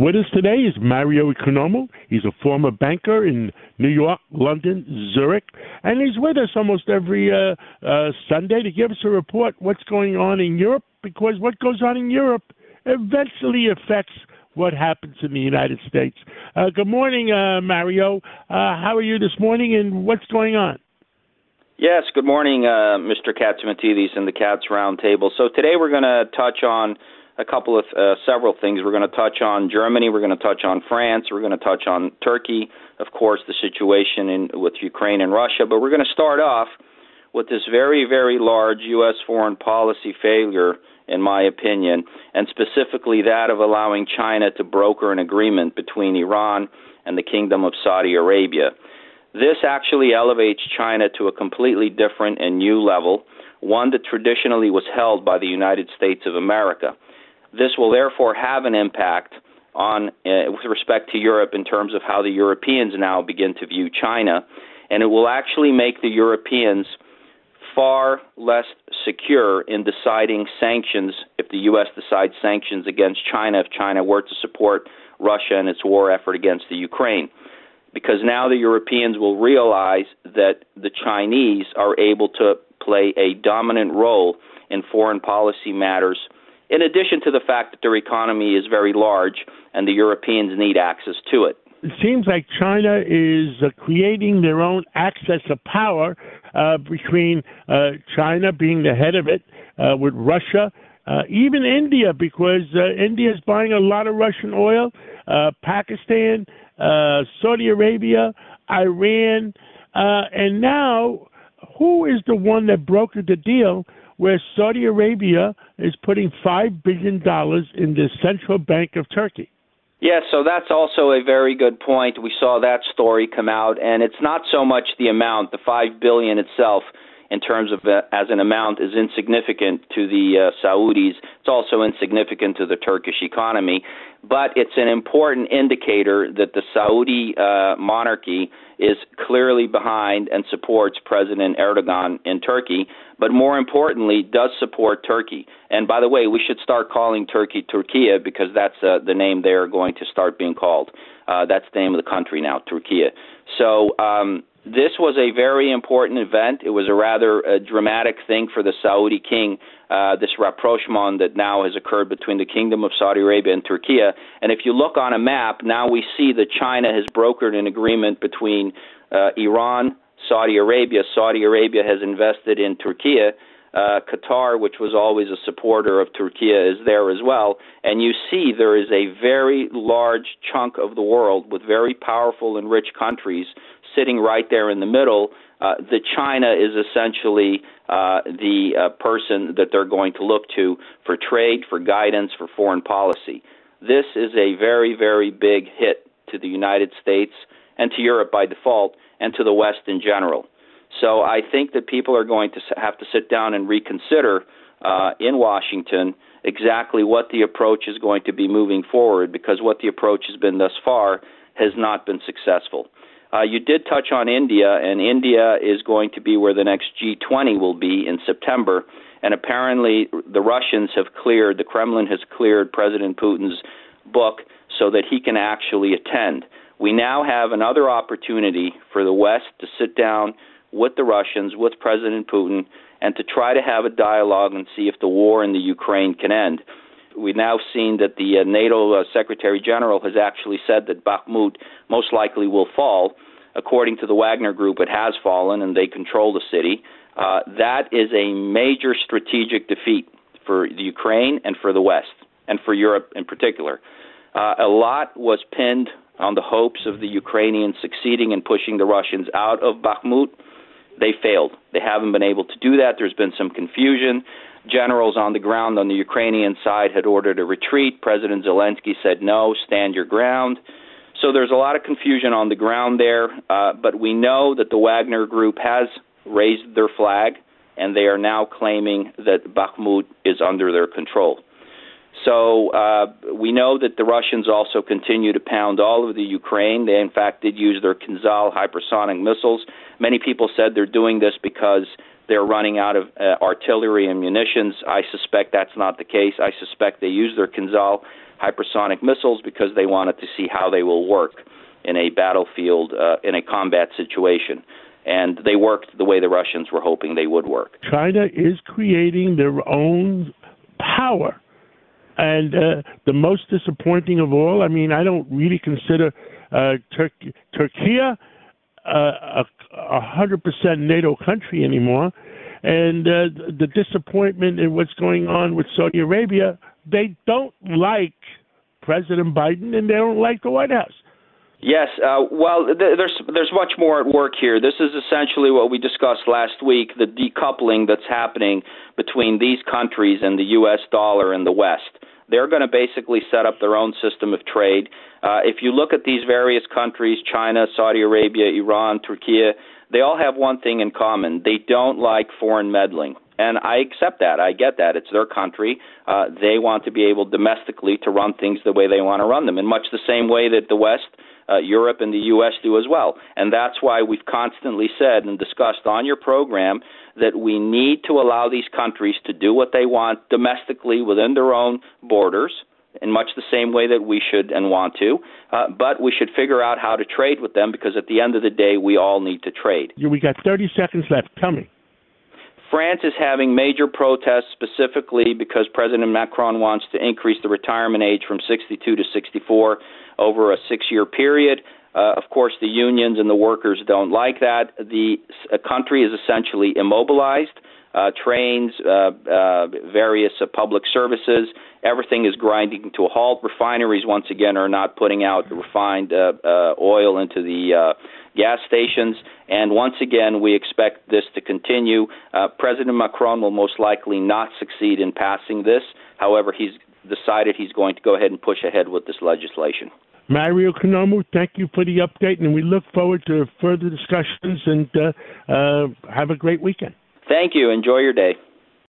With us today is Mario Economou. He's a former banker in New York, London, Zurich, and he's with us almost every uh, uh, Sunday to give us a report what's going on in Europe because what goes on in Europe eventually affects what happens in the United States. Uh, good morning, uh, Mario. Uh, how are you this morning, and what's going on? Yes, good morning, uh, Mr. Catsimatidis and the Cats Roundtable. So today we're going to touch on a couple of uh, several things. We're going to touch on Germany. We're going to touch on France. We're going to touch on Turkey. Of course, the situation in with Ukraine and Russia. But we're going to start off with this very, very large U.S. foreign policy failure, in my opinion, and specifically that of allowing China to broker an agreement between Iran and the Kingdom of Saudi Arabia. This actually elevates China to a completely different and new level, one that traditionally was held by the United States of America. This will therefore have an impact on uh, with respect to Europe in terms of how the Europeans now begin to view China, and it will actually make the Europeans far less secure in deciding sanctions if the U.S. decides sanctions against China if China were to support Russia in its war effort against the Ukraine. Because now the Europeans will realize that the Chinese are able to play a dominant role in foreign policy matters in addition to the fact that their economy is very large and the Europeans need access to it. It seems like China is uh, creating their own access of power uh, between uh, China being the head of it uh, with Russia, uh, even India, because uh, India is buying a lot of Russian oil, Pakistan, Saudi Arabia, Iran, and now who is the one that brokered the deal where Saudi Arabia is putting $5 billion in the central bank of Turkey. Yes, so that's also a very good point. We saw that story come out, and it's not so much the amount, the five billion itself, in terms of uh, as an amount, is insignificant to the uh, Saudis. Also insignificant to the Turkish economy, but it's an important indicator that the Saudi uh, monarchy is clearly behind and supports President Erdogan in Turkey, but more importantly, does support Turkey. And by the way, we should start calling Turkey Türkiye because that's uh, the name they're going to start being called. Uh, that's the name of the country now, Türkiye. So um, this was a very important event. It was a rather uh, dramatic thing for the Saudi king, uh, this rapprochement that now has occurred between the Kingdom of Saudi Arabia and Turkey. And if you look on a map, now we see that China has brokered an agreement between uh, Iran, Saudi Arabia. Saudi Arabia has invested in Turkey. Uh, Qatar, which was always a supporter of Turkey, is there as well. And you see there is a very large chunk of the world with very powerful and rich countries sitting right there in the middle. Uh, that China is essentially uh, the uh, person that they're going to look to for trade, for guidance, for foreign policy. This is a very, very big hit to the United States and to Europe by default, and to the West in general. So I think that people are going to have to sit down and reconsider uh, in Washington exactly what the approach is going to be moving forward, because what the approach has been thus far has not been successful. Uh, you did touch on India, and India is going to be where the next G20 will be in September. And apparently, the Russians have cleared, the Kremlin has cleared President Putin's book so that he can actually attend. We now have another opportunity for the West to sit down with the Russians, with President Putin, and to try to have a dialogue and see if the war in the Ukraine can end. We've now seen that the uh, NATO uh, Secretary General has actually said that Bakhmut most likely will fall. According to the Wagner Group, it has fallen and they control the city. Uh, that is a major strategic defeat for the Ukraine and for the West, and for Europe in particular. Uh, a lot was pinned on the hopes of the Ukrainians succeeding in pushing the Russians out of Bakhmut. They failed. They haven't been able to do that. There's been some confusion generals on the ground on the Ukrainian side had ordered a retreat. President Zelensky said, no, stand your ground. So there's a lot of confusion on the ground there, uh, but we know that the Wagner group has raised their flag, and they are now claiming that Bakhmut is under their control. So uh, we know that the Russians also continue to pound all over the Ukraine. They, in fact, did use their Kinzhal hypersonic missiles. Many people said they're doing this because they're running out of uh, artillery and munitions. I suspect that's not the case. I suspect they use their Kinzhal hypersonic missiles because they wanted to see how they will work in a battlefield, uh, in a combat situation. And they worked the way the Russians were hoping they would work. China is creating their own power. And uh, the most disappointing of all, I mean, I don't really consider uh, Tur- Turkey uh, a, a hundred percent NATO country anymore, and uh, the disappointment in what's going on with Saudi Arabia. They don't like President Biden, and they don't like the White House. Yes, uh, well, th- there's there's much more at work here. This is essentially what we discussed last week: the decoupling that's happening between these countries and the U.S. dollar and the West. They're going to basically set up their own system of trade. Uh, if you look at these various countries China, Saudi Arabia, Iran, Turkey they all have one thing in common they don't like foreign meddling. And I accept that. I get that. It's their country. Uh, they want to be able domestically to run things the way they want to run them, in much the same way that the West uh, Europe and the U.S. do as well. And that's why we've constantly said and discussed on your program that we need to allow these countries to do what they want domestically within their own borders in much the same way that we should and want to. Uh, but we should figure out how to trade with them because at the end of the day, we all need to trade. We got 30 seconds left. Tell me. France is having major protests specifically because President Macron wants to increase the retirement age from 62 to 64 over a six year period. Uh, of course, the unions and the workers don't like that. The country is essentially immobilized. Uh, trains, uh, uh, various uh, public services, everything is grinding to a halt. Refineries, once again, are not putting out refined uh, uh, oil into the uh, gas stations. And once again, we expect this to continue. Uh, President Macron will most likely not succeed in passing this. However, he's decided he's going to go ahead and push ahead with this legislation. Mario Economou, thank you for the update, and we look forward to further discussions and uh, uh, have a great weekend. Thank you. Enjoy your day.